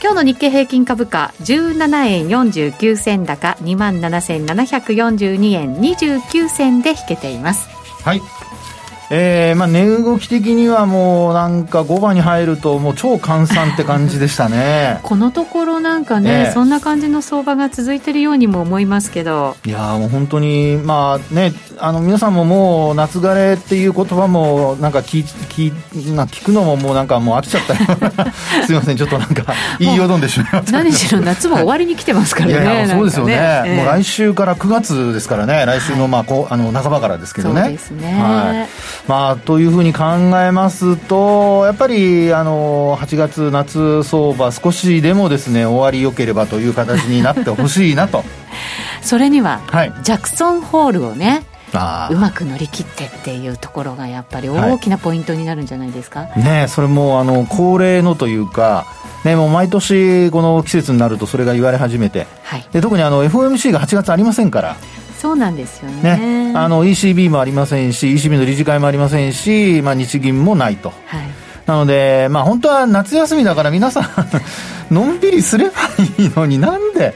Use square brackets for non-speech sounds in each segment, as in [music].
今日の日経平均株価17円49銭高2万7742円29銭で引けています。はい。えーまあ、値動き的にはもうなんか5番に入るともう超換算って感じでしたね。[laughs] このところなんかね、えー、そんな感じの相場が続いているようにも思いますけど。いやもう本当にまあねあの皆さんももう夏枯れっていう言葉もなんか聞聞聞くのももうなんかもう飽きちゃった [laughs] すみませんちょっとなんか言いよどんでしまい何しろ夏も終わりに来てますからねいやいやそうですよね、ねえー、もう来週から9月ですからね。来週のまあこうあの半ばからですけどね。そうですね、はいまあ、というふうに考えますと、やっぱりあの8月夏相場、少しでもですね終わりよければという形になってほしいなと。[laughs] それには、はい、ジャクソンホールをねうまく乗り切ってっていうところがやっぱり大きなポイントになるんじゃないですか、はい、ねそれもあの恒例のというかね、もう毎年この季節になるとそれが言われ始めて、はい、で特にあの FOMC が8月ありませんからそうなんですよね。ね。あの ECB もありませんし ECB の理事会もありませんし、まあ、日銀もないと、はい、なので、まあ、本当は夏休みだから皆さんのんびりすればいいのになんで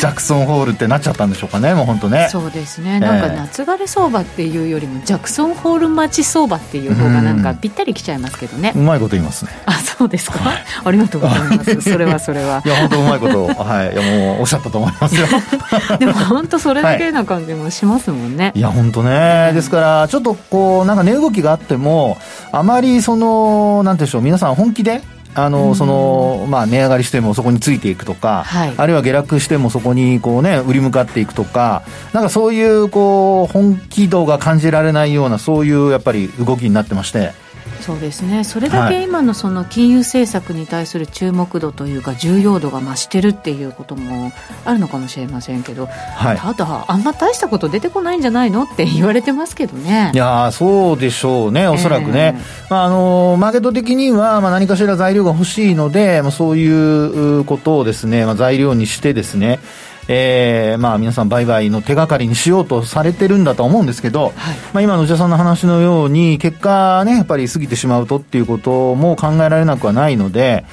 ジャクソンホールってなっちゃったんでしょうかねもう本当ね。そうですね。なんか夏枯れ相場っていうよりもジャクソンホール待ち相場っていう方がなんかぴったりきちゃいますけどね、うまいこと言いますね。あそうですか、はい、ありがとうございます。それはそれは。いや本当うまいことはい。いやもうおっしゃったと思いますよ。[laughs] でも本当それだけな感じもしますもんね、はい、いや本当ね、ですからちょっとこうなんか値動きがあってもあまりそのなんてでしょう。皆さん本気であの、その、まあ、値上がりしてもそこについていくとか、はい、あるいは下落してもそこにこうね、売り向かっていくとか、なんかそういう、こう、本気度が感じられないような、そういうやっぱり動きになってまして。そうですね。それだけ今のその金融政策に対する注目度というか重要度が増してるっていうこともあるのかもしれませんけど、はい、ただあんま大したこと出てこないんじゃないのって言われてますけどね。いやそうでしょうね。おそらくね、えー、まあ、あのマーケット的には、まあ、何かしら材料が欲しいので、まあ、そういうことをですね、まあ、材料にしてですねえー、まあ皆さん売買の手がかりにしようとされてるんだと思うんですけど、はい、まあ今の内田さんの話のように、結果ね、やっぱり過ぎてしまうとっていうことも考えられなくはないので、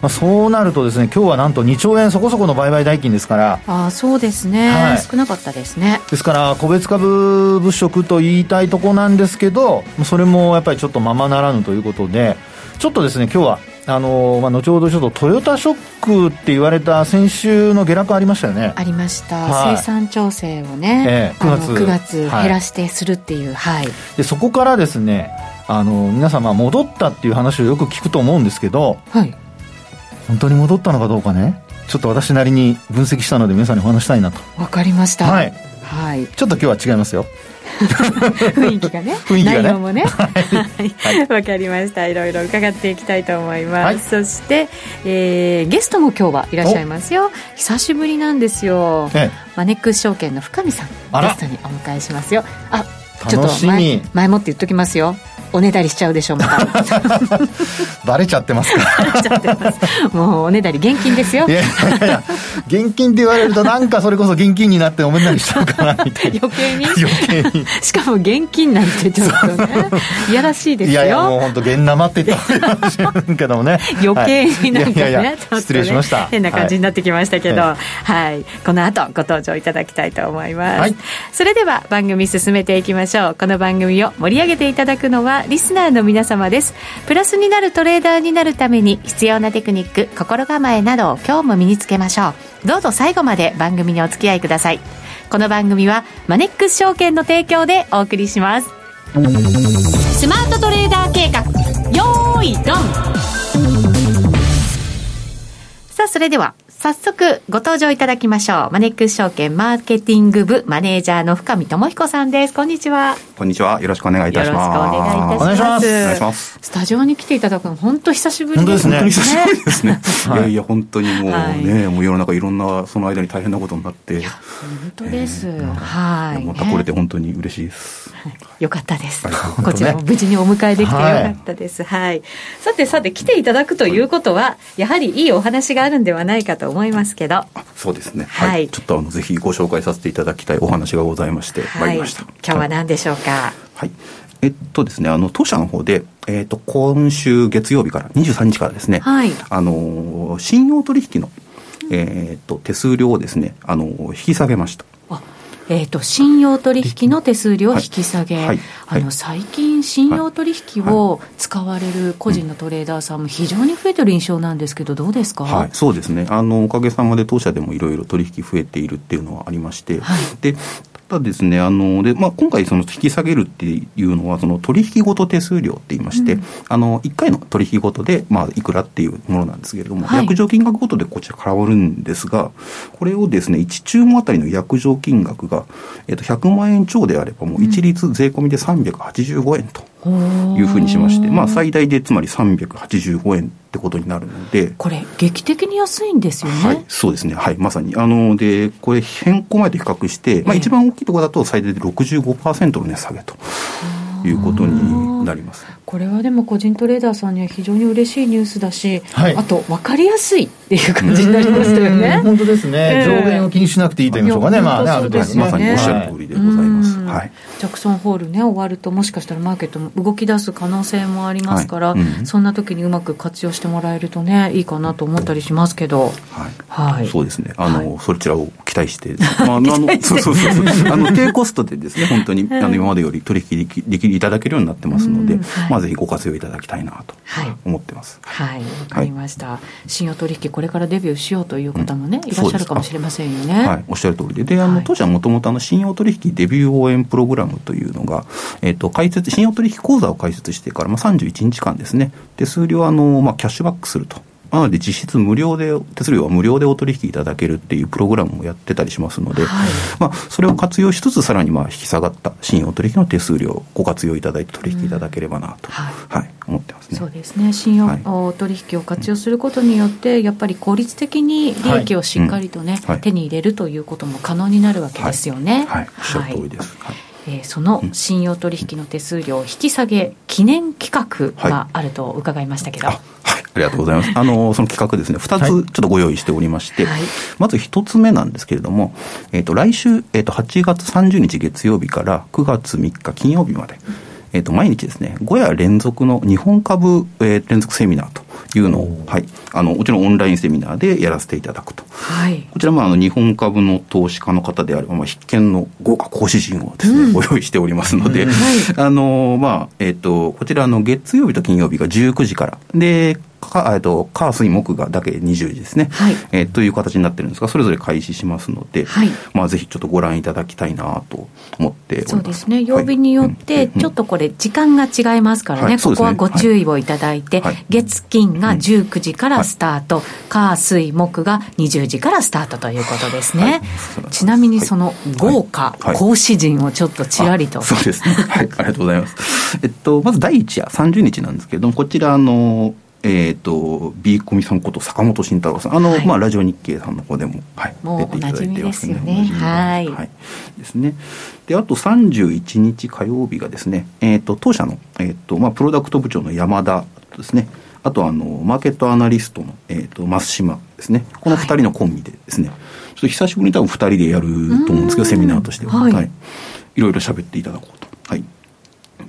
まあ、そうなるとですね今日はなんと2兆円そこそこの売買代金ですからあそうですね、はい、少なかったですね。ですから個別株物色と言いたいとこなんですけどそれもやっぱりちょっとままならぬということでちょっとですね今日はあのまあ、後ほどちょっとトヨタショックって言われた先週の下落ありましたよね。ありました、はい、生産調整をね、えー、9月 ,9 月減らしてするっていう、はい、でそこからですねあの皆さん戻ったっていう話をよく聞くと思うんですけど、はい、本当に戻ったのかどうかねちょっと私なりに分析したので皆さんにお話したいなと。わかりました。はい、はい、ちょっと今日は違いますよ。[laughs] 雰囲気がね。雰囲気がね。内容もね。[laughs] はい。わ、かりました。いろいろ伺っていきたいと思います、はい、そして、えー、ゲストも今日はいらっしゃいますよ。久しぶりなんですよ、ええ、マネックス証券の深見さんゲストにお迎えしますよ。あちょっと前前もって言っときますよおねだりしちゃうでしょうまた。[laughs] バレちゃってますか。バレちゃってます。もうおねだり現金ですよ。いやいやいや現金って言われるとなんかそれこそ現金になっておねだりしちゃうかなみたいな余計に？余計に。しかも現金なんてちょっとねいやらしいですよ。いやいやもう本当現生って言ったかしれけどもね。余計になんかね、はい、ね、失礼しました。変な感じになってきましたけど、はい、はい、この後ご登場いただきたいと思います、はい、それでは番組進めていきましょう。この番組を盛り上げていただくのはリスナーの皆様です。プラスになるトレーダーになるために必要なテクニック心構えなどを今日も身につけましょう。どうぞ最後まで番組にお付き合いください。この番組はマネックス証券の提供でお送りします。スマートトレーダー計画よーいドン。さあそれでは、早速ご登場いただきましょう。マネックス証券マーケティング部マネージャーの深見智彦さんです。こんにちは。こんにちは。よろしくお願いいたします。よろしくお願いいたします。お願いします。スタジオに来ていただくの本当久しぶりですね。本当に久しぶりですね。いやいや、本当にもうね、はい、もう世の中いろんな、その間に大変なことになって。いや、本当です。えー、はい。また来れて本当に嬉しいです。はい、よかったです。こちらも無事にお迎えできてよかったです。はい。さてさて、来ていただくということは、やはりいいお話があるんではないかと思いますけど。そうですね。はい。ちょっとあのぜひご紹介させていただきたいお話がございまして、はい、今日は何でしょうか？はい。えっとですね、あの当社の方で、えっと今週月曜日から23日からですね、はい、あの信用取引のえっと手数料をですね、あの引き下げました。あえーと、信用取引の手数料引き下げ、はい。はい、あの最近、信用取引を使われる個人のトレーダーさんも非常に増えてる印象なんですけど、どうですか、はい、そうですね。あの、おかげさまで当社でもいろいろ取引増えているっていうのはありまして、でただですね、あのでまあ、今回、その引き下げるっていうのは、その取引ごと手数料って言いまして、うん、あの1回の取引ごとで、まあ、いくらっていうものなんですけれども、はい、約定金額ごとでこちら変わるんですが、これをですね、1注文あたりの約定金額が、えっと、100万円超であれば、もう一律税込みで385円と。いうふうにしまして、まあ、最大でつまり385円ってことになるので、これ、劇的に安いんですよね。はい、そうですね、はい、まさに。あので、これ、変更前と比較して、まあ、一番大きいところだと、最大で65%の値下げと。いうことになります。これはでも個人トレーダーさんには非常に嬉しいニュースだし、はい、あと分かりやすいっていう感じになりましたよね。本当ですね、えー、上限を気にしなくていいと言いましょうかね、まあね、あると、ね、まさにおっしゃる通りでございます。はい、ジャクソンホールね、終わると、もしかしたらマーケットも動き出す可能性もありますから、はい。うん、そんな時にうまく活用してもらえるとね、いいかなと思ったりしますけど、はい、はい、そうですね、あの、はい、そちらを期待して、[laughs] まあ、あのそうそうそうあの [laughs] 低コストでですね、本当にあの今までより取引できできいただけるようになってますので、まあ、ぜひご活用いただきたいなと思ってます。はい、わ、かりました、信用取引、これからデビューしようという方もね、いらっしゃるかもしれませんよね。はい、おっしゃる通りで、であの当社はもともと信用取引デビュー応援プログラムというのが、えっと、開設、信用取引口座を開設してから、まあ、31日間ですね、で数料あの、まあ、キャッシュバックすると。なので実質無料で、手数料は無料でお取引いただけるっていうプログラムをやってたりしますので、はい、まあ、それを活用しつつ、さらにまあ引き下がった信用取引の手数料をご活用いただいて取引いただければなと、うん、はい、はい、思ってますね。そうですね。信用取引を活用することによって、やっぱり効率的に利益をしっかりとね、はい。うん、手に入れるということも可能になるわけですよね。はい、おっしゃる通りです。はい。えー、その信用取引の手数料引き下げ記念企画があると伺いましたけど、はい、はい、ありがとうございます。[laughs] あの、その企画ですね、2つちょっとご用意しておりまして、はい、まず1つ目なんですけれども、えっ、ー、と、来週、えっ、ー、と、8月30日月曜日から9月3日金曜日まで、えっ、ー、と、毎日ですね、5夜連続の日本株、えー、連続セミナーというのを、はい、あのもちろんオンラインセミナーでやらせていただくと、はい、こちらもあの日本株の投資家の方であれば、まあ、必見の豪華講師陣をですね、うん、ご用意しておりますので、うん、あのまあえっ、ー、とこちらの月曜日と金曜日が19時から。でか、えっと、火、水、木がだけ20時ですね、はい、えー、という形になってるんですが、それぞれ開始しますので、はい、まあ、ぜひちょっとご覧いただきたいなと思ってそうですね、曜日によって、ちょっとこれ、時間が違いますからね、はい、ここはご注意をいただいて、月金が19時からスタート、火、水、木が20時からスタートということですね。ちなみに、その豪華講師陣をちょっとちらりと。そうですね、はい、ありがとうございます。えっと、まず第1夜、30日なんですけれども、こちら、あの、えっ、ー、と、ビーコミさんこと坂本慎太郎さん、あの、はい、まあ、ラジオ日経さんの方でも、はい、もう出ていただいてますね。すね。はい、はい。ですね。で、あと31日火曜日がですね、えっ、ー、と、当社の、えっ、ー、と、まあ、プロダクト部長の山田ですね、あとあの、マーケットアナリストの、えっ、ー、と、増島ですね、この二人のコンビでですね、はい、ちょっと久しぶりに多分二人でやると思うんですけど、セミナーとしては、はい、はい。いろいろ喋っていただこう。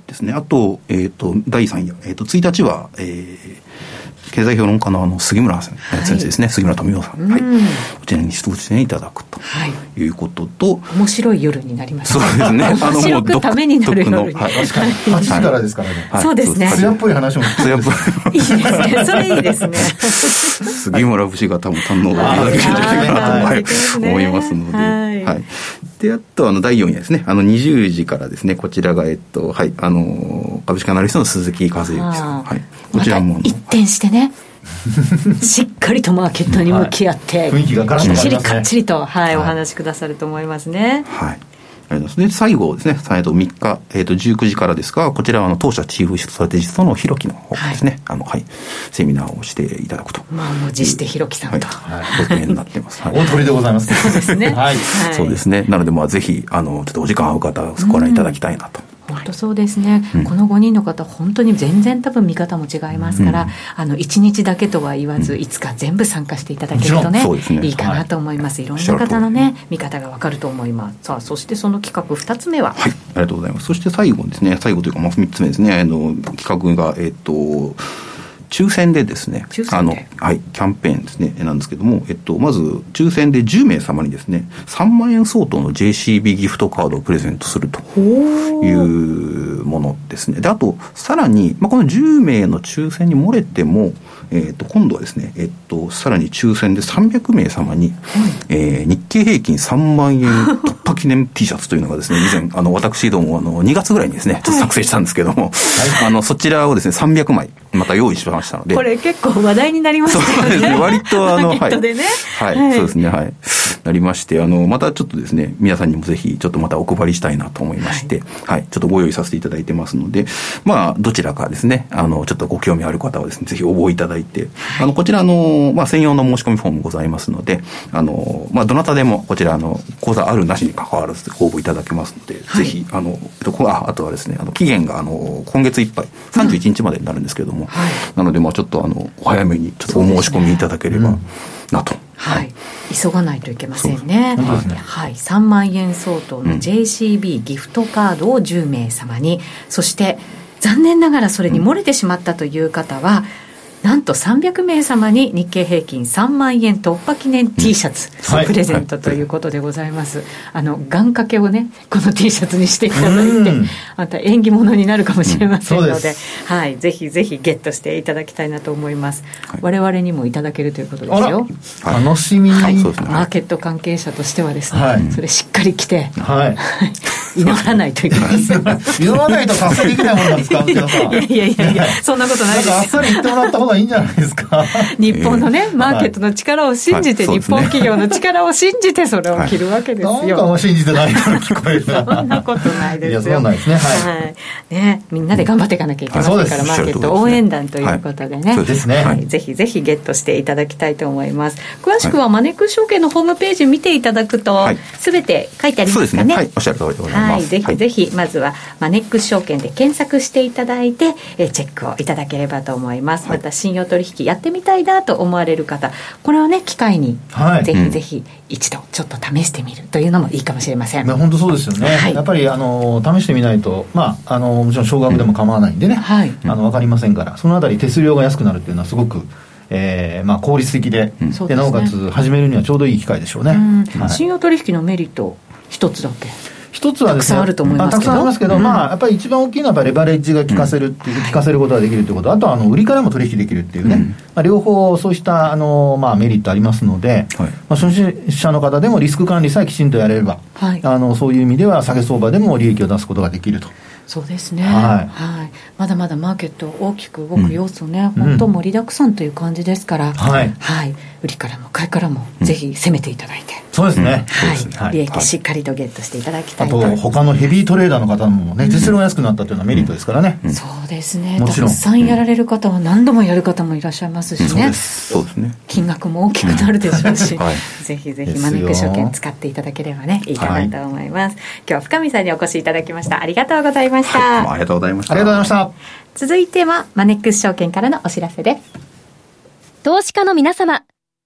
ですね。あと、えっ、ー、と、第3夜、えっ、ー、と、1日は、えー、経済評論家のあの杉村先生ですね、はい、杉村富夫さん、はい、こちらに出演いただくと。い。うことと、面白い夜になりました、そうですね、[laughs] あのもうためになる夜に、はい、確かに。8時からですからね、そうですね、艶っぽい話も、艶っぽい、いいですね、それいいですね、[laughs] 杉村節が多分堪能いただけるんじゃないかなと、思いますので、はい。で、あと、あの、第4夜ですね。あの、20時からですね、こちらが、えっと、はい、あの、株式アナリストの鈴木和之さん。はい。こちらも。一転してね。しっかりとマーケットに向き合って、はい、雰囲気がガラッと、ね、かっちりかっちりと、はい、お話しくださると思いますね。はいで、最後ですね、えっと、3日、えっ、と、19時からですが、こちらは、あの、当社チーフストラテジストのひろきの方ですね、はい、あの、はい、セミナーをしていただくと。まあ、文字してひろきさんと。はい、ご提になってます。はい、大鳥でございます。そうですね。はい。そうですね。なので、まあ、ぜひ、あの、ちょっとお時間合う方、ご覧いただきたいなと。本当そうですね、うん、この5人の方、本当に全然多分見方も違いますから、うん、あの1日だけとは言わず、いつか全部参加していただけるとね、ね。いいかなと思います、はい、いろんな方のね、見方が分かると思います。さあ、そしてその企画2つ目は？はい、ありがとうございます。そして最後ですね、最後というか、まあ、3つ目ですね、あの企画が、えっ、ー、と、抽選でですね、あの、はい、キャンペーンですね、なんですけども、えっと、まず、抽選で10名様にですね、3万円相当の JCB ギフトカードをプレゼントするというものですね。で、あと、さらに、まあ、この10名の抽選に漏れても、えっと、今度はですね、えっと、さらに抽選で300名様に、えー、日経平均3万円突破記念 T シャツというのがですね、以前、あの、私ども、あの、2月ぐらいにですね、ちょっと作成したんですけども、はい、あの、そちらをですね、300枚、また用意しましたので。これ結構話題になりましたよね。そうですね、割とあの、はい。はい、はい、そうですね、はい。なりまして、あの、またちょっとですね、皆さんにもぜひ、ちょっとまたお配りしたいなと思いまして、はい、はい、ちょっとご用意させていただいてますので、まあ、どちらかですね、あの、ちょっとご興味ある方はですね、ぜひ応募いただいて、あの、こちらの、まあ、専用の申し込みフォームございますので、あの、まあ、どなたでも、こちら、の、講座あるなしに関わらず応募いただけますので、はい、ぜひ、あの、えっと、ああとはですね、あの、期限が、あの、今月いっぱい、31日までになるんですけれども、うんはい、なので、まあ、ちょっと、あの、お早めに、ちょっとお申し込みいただければなと。はい、急がないといけませんね。ね。はい、3万円相当の JCB ギフトカードを10名様に、そして残念ながらそれに漏れてしまったという方は、なんと300名様に日経平均3万円突破記念 T シャツ、うん、プレゼントということでございます、はい、あの願掛けをねこの T シャツにしていただいてまた縁起物になるかもしれませんのでうんで、はい、ぜひぜひゲットしていただきたいなと思います、はい、我々にもいただけるということですよ。楽しみに、はい、マーケット関係者としてはですね、はい、それしっかり来て、はい、[laughs] 祈らないといけません。祈らないと達成できないものなんですかいやいやいやいやそんなことないですよ。あっさり言ってもらった方がいいんじゃないですか。[laughs] 日本のね、マーケットの力を信じて、日本企業の力を信じてそれを切るわけですよ、なんかも信じてないから聞こえるそんなことないですよ。いやそうなんですね。はい、ねみんなで頑張っていかなきゃいけませんから、マーケット応援団ということでね、そうですね、はい、ぜひぜひゲットしていただきたいと思います。詳しくはマネックス証券のホームページ見ていただくと、すべて書いてありますかね。はい。おっしゃる通りでございます、はい、ぜひぜひまずはマネックス証券で検索していただいてえチェックをいただければと思います、また信用取引やってみたいなと思われる方これをね機会に、はい、ぜひぜひ一度ちょっと試してみるというのもいいかもしれません、まあ、本当そうですよね、はい、やっぱりあの試してみないとまああのもちろん少額でも構わないんでね、はい、あの分かりませんから。そのあたり手数料が安くなるっていうのはすごくえーまあ、効率的でうん、でなおかつ始めるにはちょうどいい機会でしょうね、はい、信用取引のメリット一つだけ一つはですね、たくさんあると思いますたくさんありますけど、うん、まあ、やっぱり一番大きいのはレバレッジが効かせるっていう、うん、効かせることができるということ、あとはあの売りからも取引できるっていうね、うん、まあ、両方そうしたあの、まあ、メリットありますので、はい、まあ、初心者の方でもリスク管理さえきちんとやれれば、はい、あのそういう意味では下げ相場でも利益を出すことができると。そうですね、はい、はい、まだまだマーケット大きく動く要素ね、うん、本当盛りだくさんという感じですから、はい、はい、売りからも買いからもぜひ攻めていただいて、そうですね、はい、利益しっかりとゲットしていただきたいと、あと他のヘビートレーダーの方もね手数料が安くなったというのはメリットですからね、そうですね。たくさんやられる方は何度もやる方もいらっしゃいますしね、そうです。ね。金額も大きくなるでしょうし、はい、ぜひぜひマネック証券使っていただければねい。いかなと思います、今日は深見さんにお越しいただきました。ありがとうございました、ありがとうございました。ありがとうございました。続いてはマネックス証券からのお知らせです。投資家の皆様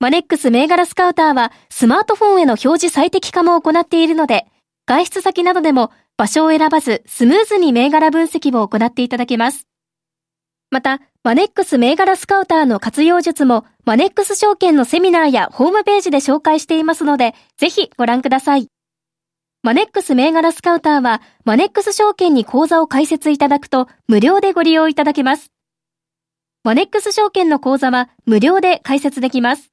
マネックス銘柄スカウターはスマートフォンへの表示最適化も行っているので、外出先などでも場所を選ばずスムーズに銘柄分析を行っていただけます。また、マネックス銘柄スカウターの活用術も、マネックス証券のセミナーやホームページで紹介していますので、ぜひご覧ください。マネックス銘柄スカウターは、マネックス証券に口座を開設いただくと、無料でご利用いただけます。マネックス証券の口座は、無料で開設できます。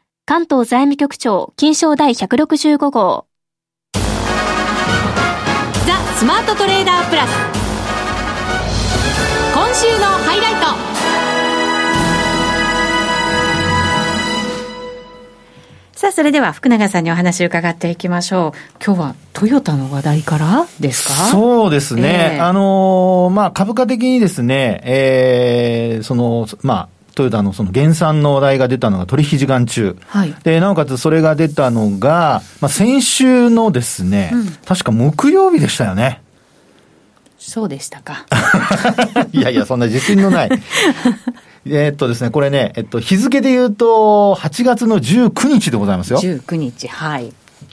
関東財務局長、金賞第165号。スマートトレーダープラス今週のハイライトさあ、それでは福永さんにお話を伺っていきましょう。今日はトヨタの話題からですか？そうですね。えー、あのー、まあ、株価的にですね、えー、その、まあ、トヨタのその減産の話題が出たのが取引時間中。はい。で、なおかつそれが出たのが、まあ、先週のですね、うん、確か木曜日でしたよね。そうでしたか。[laughs] いやいや、そんな自信のない。[laughs] えっとですね、これね、えっと、日付で言うと、8月の19日でございますよ。19日、はい。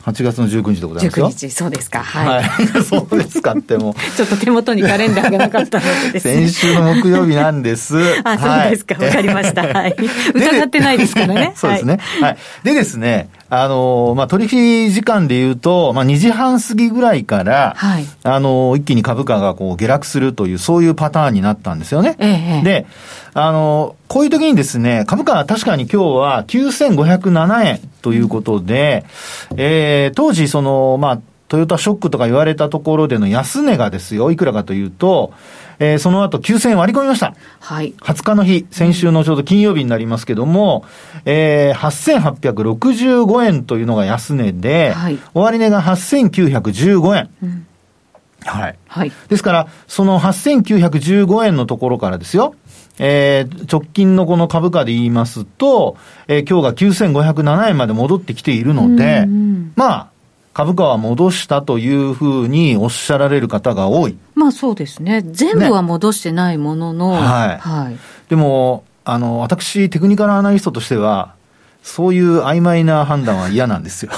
8月の19日でございますよ。19日、そうですか。はい。はい、[laughs] そうですかってもちょっと手元にカレンダーがなかったのでね、先週の木曜日なんです。[laughs] あ、そうですか。わ、はい、かりました。はい。[laughs] 疑ってないですからね。そうですね。はい。でですね、あの、まあ、取引時間で言うと、まあ、2時半過ぎぐらいから、はい、あの、一気に株価がこう下落するという、そういうパターンになったんですよね。ええ、で、あの、こういう時にですね、株価は確かに今日は9507円ということで、えー、当時その、まあ、トヨタショックとか言われたところでの安値がですよ、いくらかというと、えー、その後9000円割り込みました。はい。20日の日、先週のちょうど金曜日になりますけども、えー、8865円というのが安値で、はい、終値が8915円。うんはい。はい。ですから、その8915円のところからですよ。えー、直近のこの株価で言いますと、えー、今日が9507円まで戻ってきているので、まあ、株価は戻したというふうにおっしゃられる方が多い。まあそうですね。全部は戻してないものの。ね、はい。はい。でも、あの、私、テクニカルアナリストとしては、そういう曖昧な判断は嫌なんですよ。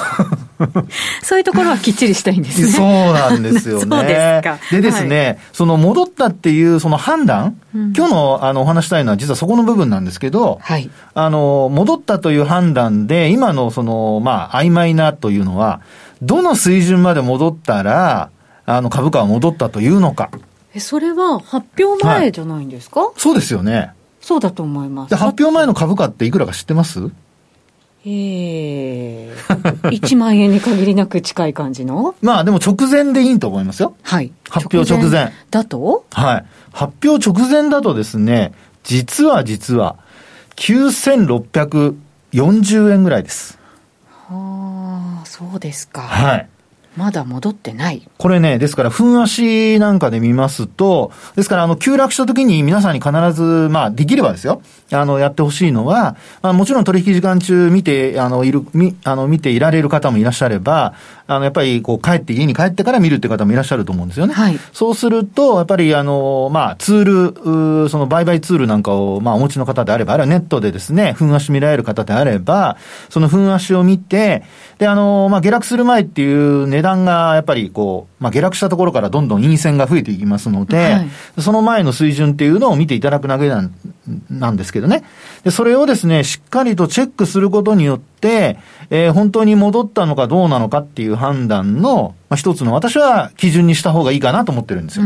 [laughs] そういうところはきっちりしたいんですね。[laughs] そうなんですよね。そうですか。でですね、はい、その戻ったっていうその判断、うん、今日のあのお話したいのは実はそこの部分なんですけど、はい、あの、戻ったという判断で、今のその、まあ、曖昧なというのは、どの水準まで戻ったら、あの、株価は戻ったというのか。え、それは発表前じゃないんですか、はい、そうですよね。そうだと思います。で、発表前の株価っていくらか知ってます？ええー、[laughs] 1万円に限りなく近い感じの？まあでも直前でいいと思いますよ。はい。発表直前。だと？はい。発表直前だとですね、実は実は、9640円ぐらいです。はあ、そうですか。はい。まだ戻ってない。これね、ですから、分足なんかで見ますと、ですから、あの、急落した時に皆さんに必ず、まあ、できればですよ。あの、やってほしいのは、まあ、もちろん取引時間中見て、あの、いる、み、あの、見ていられる方もいらっしゃれば、あの、やっぱり、こう、帰って、家に帰ってから見るって方もいらっしゃると思うんですよね。はい。そうすると、やっぱり、あの、まあ、ツール、その、売買ツールなんかを、まあ、お持ちの方であれば、あるいはネットでですね、分足見られる方であれば、その分足を見て、で、あの、まあ、下落する前っていう値段が、やっぱり、こう、まあ、下落したところからどんどん陰線が増えていきますので、はい、その前の水準っていうのを見ていただくだけなんなんですけどね。で、それをですね、しっかりとチェックすることによって、えー、本当に戻ったのかどうなのかっていう判断の、まあ、一つの私は基準にした方がいいかなと思ってるんですよ。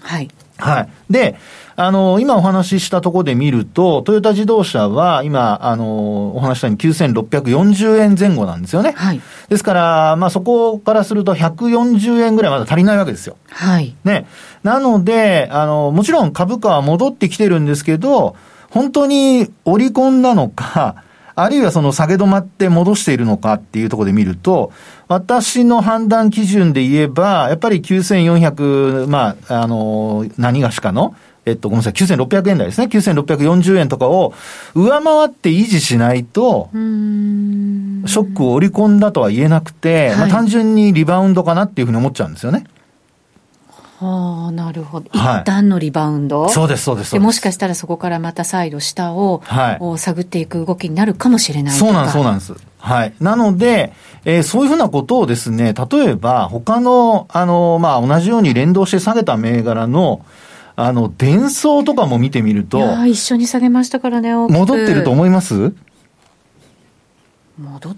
はい。はい。で、あの、今お話ししたところで見ると、トヨタ自動車は今、あの、お話したように9640円前後なんですよね。はい。ですから、まあそこからすると140円ぐらいまだ足りないわけですよ。はい。ね。なので、あの、もちろん株価は戻ってきてるんですけど、本当に織り込んだのか、あるいはその下げ止まって戻しているのかっていうところで見ると、私の判断基準で言えば、やっぱり9400、まあ、あの、何がしかの、えっと、ごめんなさい、9600円台ですね。9640円とかを上回って維持しないと、ショックを織り込んだとは言えなくて、はい、まあ単純にリバウンドかなっていうふうに思っちゃうんですよね。はあ、なるほど。一旦のリバウンド、そうです、そうです。で、もしかしたらそこからまた再度下を、はい、探っていく動きになるかもしれないそうなんです、そうなんです。はい。なので、えー、そういうふうなことをですね、例えば、他の、あの、まあ、同じように連動して下げた銘柄の、あの、伝送とかも見てみると。いや一緒に下げましたからね、戻ってると思います？戻っ、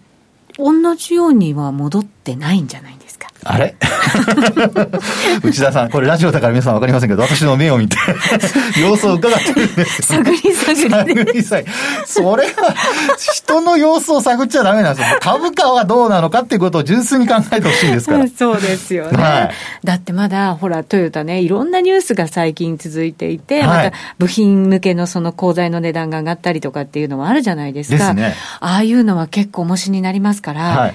同じようには戻ってないんじゃないあれ？[laughs] 内田さん、これラジオだから皆さんわかりませんけど、私の目を見て [laughs] 様子を伺ってるんです探り探り。探り探り。それは、人の様子を探っちゃダメなんですよ。株価はどうなのかっていうことを純粋に考えてほしいですから。[laughs] そうですよね。はい、だってまだ、ほら、トヨタね、いろんなニュースが最近続いていて、また部品向けのその鋼材の値段が上がったりとかっていうのもあるじゃないですか。ですね。ああいうのは結構重しになりますから、はい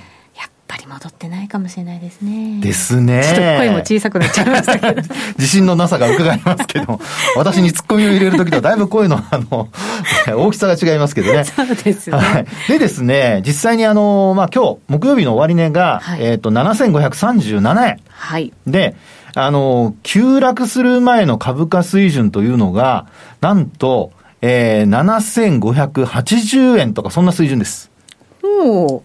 ぱり戻ってないかもしれないですね。ですね。ちょっと声も小さくなっちゃいましたけど。[laughs] 自信のなさが伺いますけど、私に突っ込みを入れるときとはだいぶ声の、あの、[laughs] 大きさが違いますけどね。そうですね。はい。でですね、実際にあの、まあ、今日、木曜日の終値が、はい、えっ、ー、と、7537円。はい。で、あの、急落する前の株価水準というのが、なんと、えー、7580円とか、そんな水準です。おお。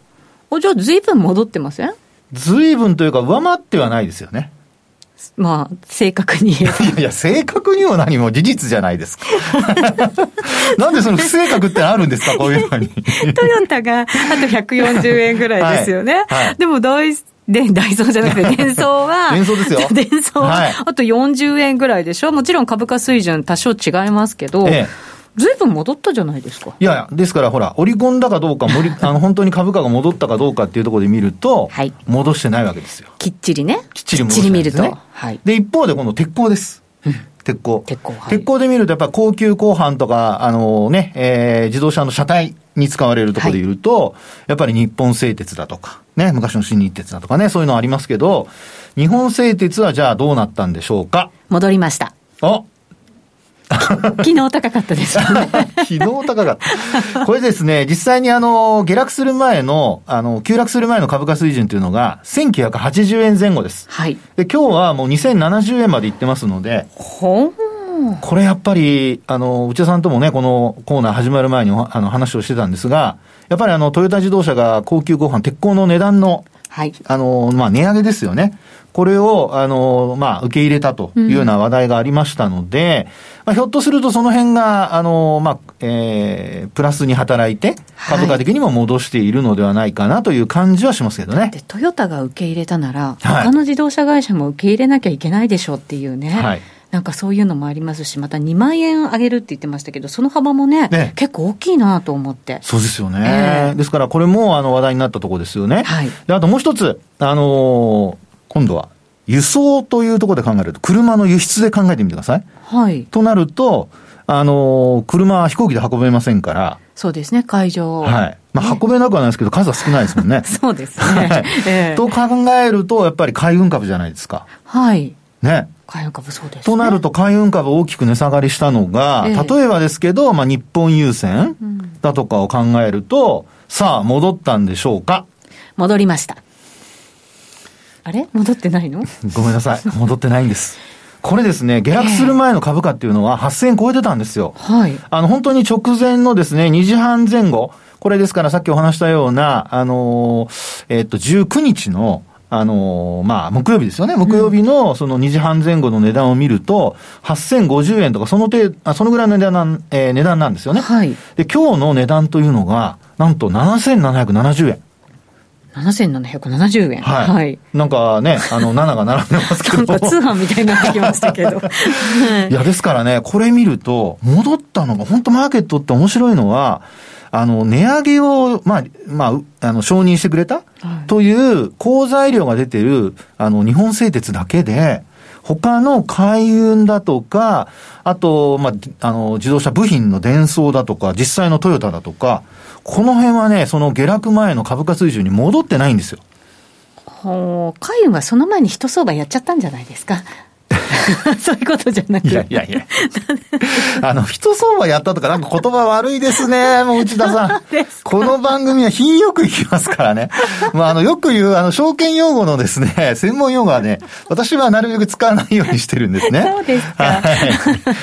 おじゃあ、ずいぶん戻ってません？ずいぶんというか、上回ってはないですよね。まあ、正確に言えば。[laughs] いやいや、正確にも何も事実じゃないですか。[laughs] なんでその不正確ってあるんですか、こういうのに。[laughs] トヨタがあと140円ぐらいですよね。はいはい、でも大、で、ダイソーじゃなくて、電装は、電装ですよ。は、あと40円ぐらいでしょ？もちろん株価水準多少違いますけど、ええずいぶん戻ったじゃないですか。いやいや、ですからほら、織り込んだかどうか、[laughs] あの本当に株価が戻ったかどうかっていうところで見ると、はい、戻してないわけですよ。きっちりね。きっちり戻してないです、ね、見ると。はい。で、一方でこの鉄鋼です。[laughs] 鉄鋼。鉄鋼、はい、鉄鋼で見ると、やっぱ高級鋼板とか、あのね、えー、自動車の車体に使われるところで言うと、はい、やっぱり日本製鉄だとか、ね、昔の新日鉄だとかね、そういうのありますけど、日本製鉄はじゃあどうなったんでしょうか？戻りました。あ [laughs] 昨日高かったですよね。[laughs] 昨日高かった。これですね、実際にあの、下落する前の、あの、急落する前の株価水準というのが、1980円前後です。はい。で、今日はもう2070円までいってますので、ほんこれやっぱり、あの、内田さんともね、このコーナー始まる前にあの話をしてたんですが、やっぱりあの、トヨタ自動車が高級ご飯、鉄鋼の値段の、はい。あの、まあ、値上げですよね。これを、あの、まあ、受け入れたというような話題がありましたので、うん、まあ、ひょっとするとその辺が、あの、まあ、えー、プラスに働いて、株価的にも戻しているのではないかなという感じはしますけどね。で、トヨタが受け入れたなら、他の自動車会社も受け入れなきゃいけないでしょうっていうね。はい。なんかそういうのもありますし、また2万円上げるって言ってましたけど、その幅もね、ね結構大きいなと思って。そうですよね。えー、ですから、これもあの話題になったところですよね。はい。で、あともう一つ、あのー今度は輸送というところで考えると、車の輸出で考えてみてください。はい。となると、あの、車は飛行機で運べませんから。そうですね、会場。はい。まあ、運べなくはないですけど、数は少ないですもんね。[laughs] そうですね。[laughs] と考えると、やっぱり海運株じゃないですか。はい。ね。海運株そうです、ね、となると、海運株大きく値下がりしたのが、えー、例えばですけど、まあ、日本郵船だとかを考えると、さあ、戻ったんでしょうか？戻りました。あれ？戻ってないの？[laughs] ごめんなさい。戻ってないんです。これですね、下落する前の株価っていうのは8000円超えてたんですよ。はい。あの、本当に直前のですね、2時半前後、これですからさっきお話したような、あのえっと、19日の、あのまあ、木曜日ですよね。木曜日のその2時半前後の値段を見ると、8050円とか、その程あそのぐらいの値段、えー、値段なんですよね。はい。で、今日の値段というのが、なんと7770円。7770円。はい。はい、なんかね、あの、7が並んでますけど。なんか通販みたいになってきましたけど。[laughs] いや、ですからね、これ見ると、戻ったのが、本当マーケットって面白いのは、あの、値上げを、まあ、まあ、あの、承認してくれた、はい、という好材料が出てる、あの、日本製鉄だけで、他の海運だとか、あと、まあ、あの、自動車部品の伝送だとか、実際のトヨタだとか、この辺はね、その下落前の株価水準に戻ってないんですよ。ほう、海運はその前に一相場やっちゃったんじゃないですか。[laughs] そういうことじゃなくて。いやいやいや。あの、人相場やったとか、なんか言葉悪いですね、[laughs] もう内田さん。この番組は品よくいきますからね。まあ、あの、よく言う、あの、証券用語のですね、[laughs] 専門用語はね、私はなるべく使わないようにしてるんですね。そうですか。は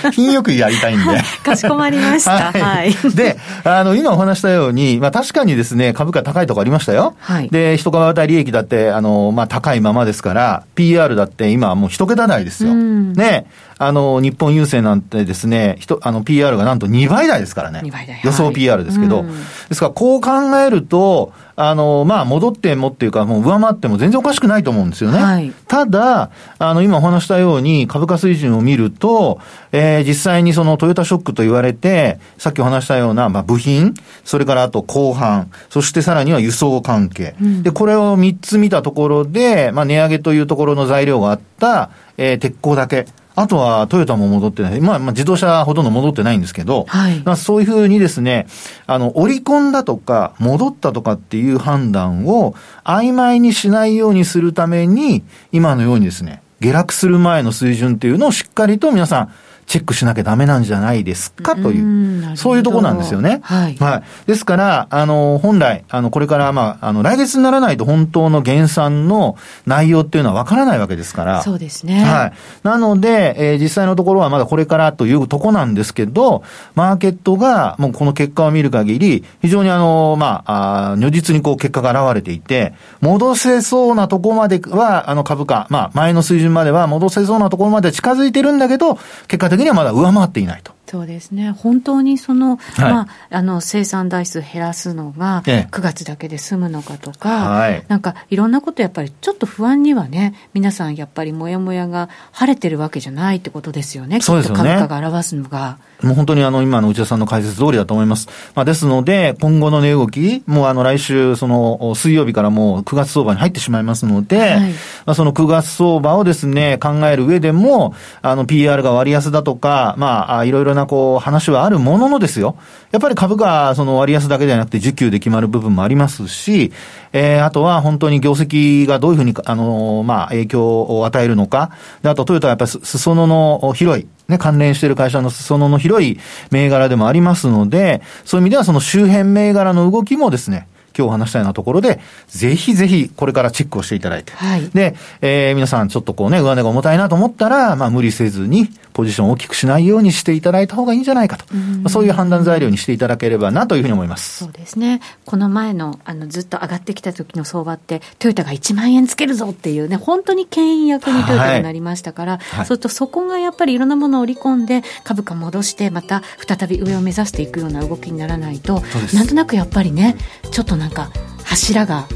い。品よくやりたいんで。かしこまりました。はい。で、あの、今お話したように、まあ、確かにですね、株価高いとこありましたよ。はい。で、一株当たり利益だって、あの、まあ、高いままですから、PR だって今はもう一桁台ですよ。ね、あの、日本郵政なんてですね、人、あの、PR がなんと2倍台ですからね。2倍台。予想 PR ですけど。ですから、こう考えると、あの、まあ、戻ってもっていうか、もう上回っても全然おかしくないと思うんですよね。はい、ただ、あの、今お話したように、株価水準を見ると、えー、実際にそのトヨタショックと言われて、さっきお話したような、まあ、部品、それからあと後半、そしてさらには輸送関係。うん、で、これを3つ見たところで、まあ、値上げというところの材料があった、えー、鉄鋼だけ。あとはトヨタも戻ってない。まあ、まあ、自動車ほとんど戻ってないんですけど、はい、まあ、そういうふうにですね、あの、折り込んだとか、戻ったとかっていう判断を曖昧にしないようにするために、今のようにですね、下落する前の水準っていうのをしっかりと皆さん、チェックしなきゃダメなんじゃないですか？という、うそういうとこなんですよね。はい。はい。ですから、あの、本来、あの、これから、まあ、あの、来月にならないと本当の減産の内容っていうのは分からないわけですから。そうですね。はい。なので、えー、実際のところはまだこれからというとこなんですけど、マーケットが、もうこの結果を見る限り、非常にあの、まあ、あ如実にこう結果が現れていて、戻せそうなとこまでは、あの株価、まあ、前の水準までは戻せそうなところまで近づいてるんだけど、結果的にはまだ上回っていないと。そうですね、本当にその、はい、まあ、あの生産台数減らすのが9月だけで済むのかとか、はい、なんかいろんなことやっぱりちょっと不安にはね、皆さんやっぱりもやもやが晴れてるわけじゃないってことですよね、そうですよね。株価が表すのが。もう本当にあの今の内田さんの解説通りだと思います。まあ、ですので、今後の値動き、もうあの来週、その水曜日からもう9月相場に入ってしまいますので、はい、まあ、その9月相場をですね、考える上でも、あの PR が割安だとか、まあ、いろいろなこう話はあるもののですよ。やっぱり株価、その割安だけではなくて需給で決まる部分もありますし、えー、あとは本当に業績がどういうふうに、あの、まあ、影響を与えるのか。で、あとトヨタはやっぱり裾野の広い、ね、関連している会社の裾野の広い銘柄でもありますので、そういう意味ではその周辺銘柄の動きもですね、今日話したようなところで、ぜひぜひこれからチェックをしていただいて。はい、で、えー、皆さんちょっとこうね、上値が重たいなと思ったら、まあ無理せずにポジションを大きくしないようにしていただいた方がいいんじゃないかと。まあ、そういう判断材料にしていただければなというふうに思います。そうですね。この前の、あの、ずっと上がってきた時の相場って、トヨタが1万円つけるぞっていうね、本当に牽引役にトヨタになりましたから、はいはい、そうするとそこがやっぱりいろんなものを織り込んで、株価戻して、また再び上を目指していくような動きにならないと、なんとなくやっぱりね、ちょっとなんか、柱が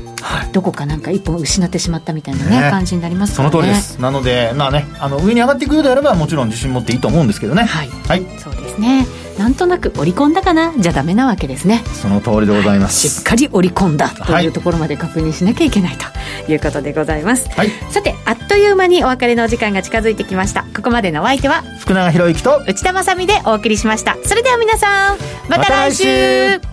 どこかなんか一本失ってしまったみたいなね、ね。感じになります、ね、その通りです。なのでまあねあの上に上がっていくようであればもちろん自信持っていいと思うんですけどね。はい、はい、そうですね。なんとなく織り込んだかなじゃダメなわけですね。その通りでございます、しっかり織り込んだというところまで確認しなきゃいけないということでございます、はい、さてあっという間にお別れのお時間が近づいてきました。ここまでのお相手は福永博之と内田まさでお送りしました。それでは皆さんまた来週。ま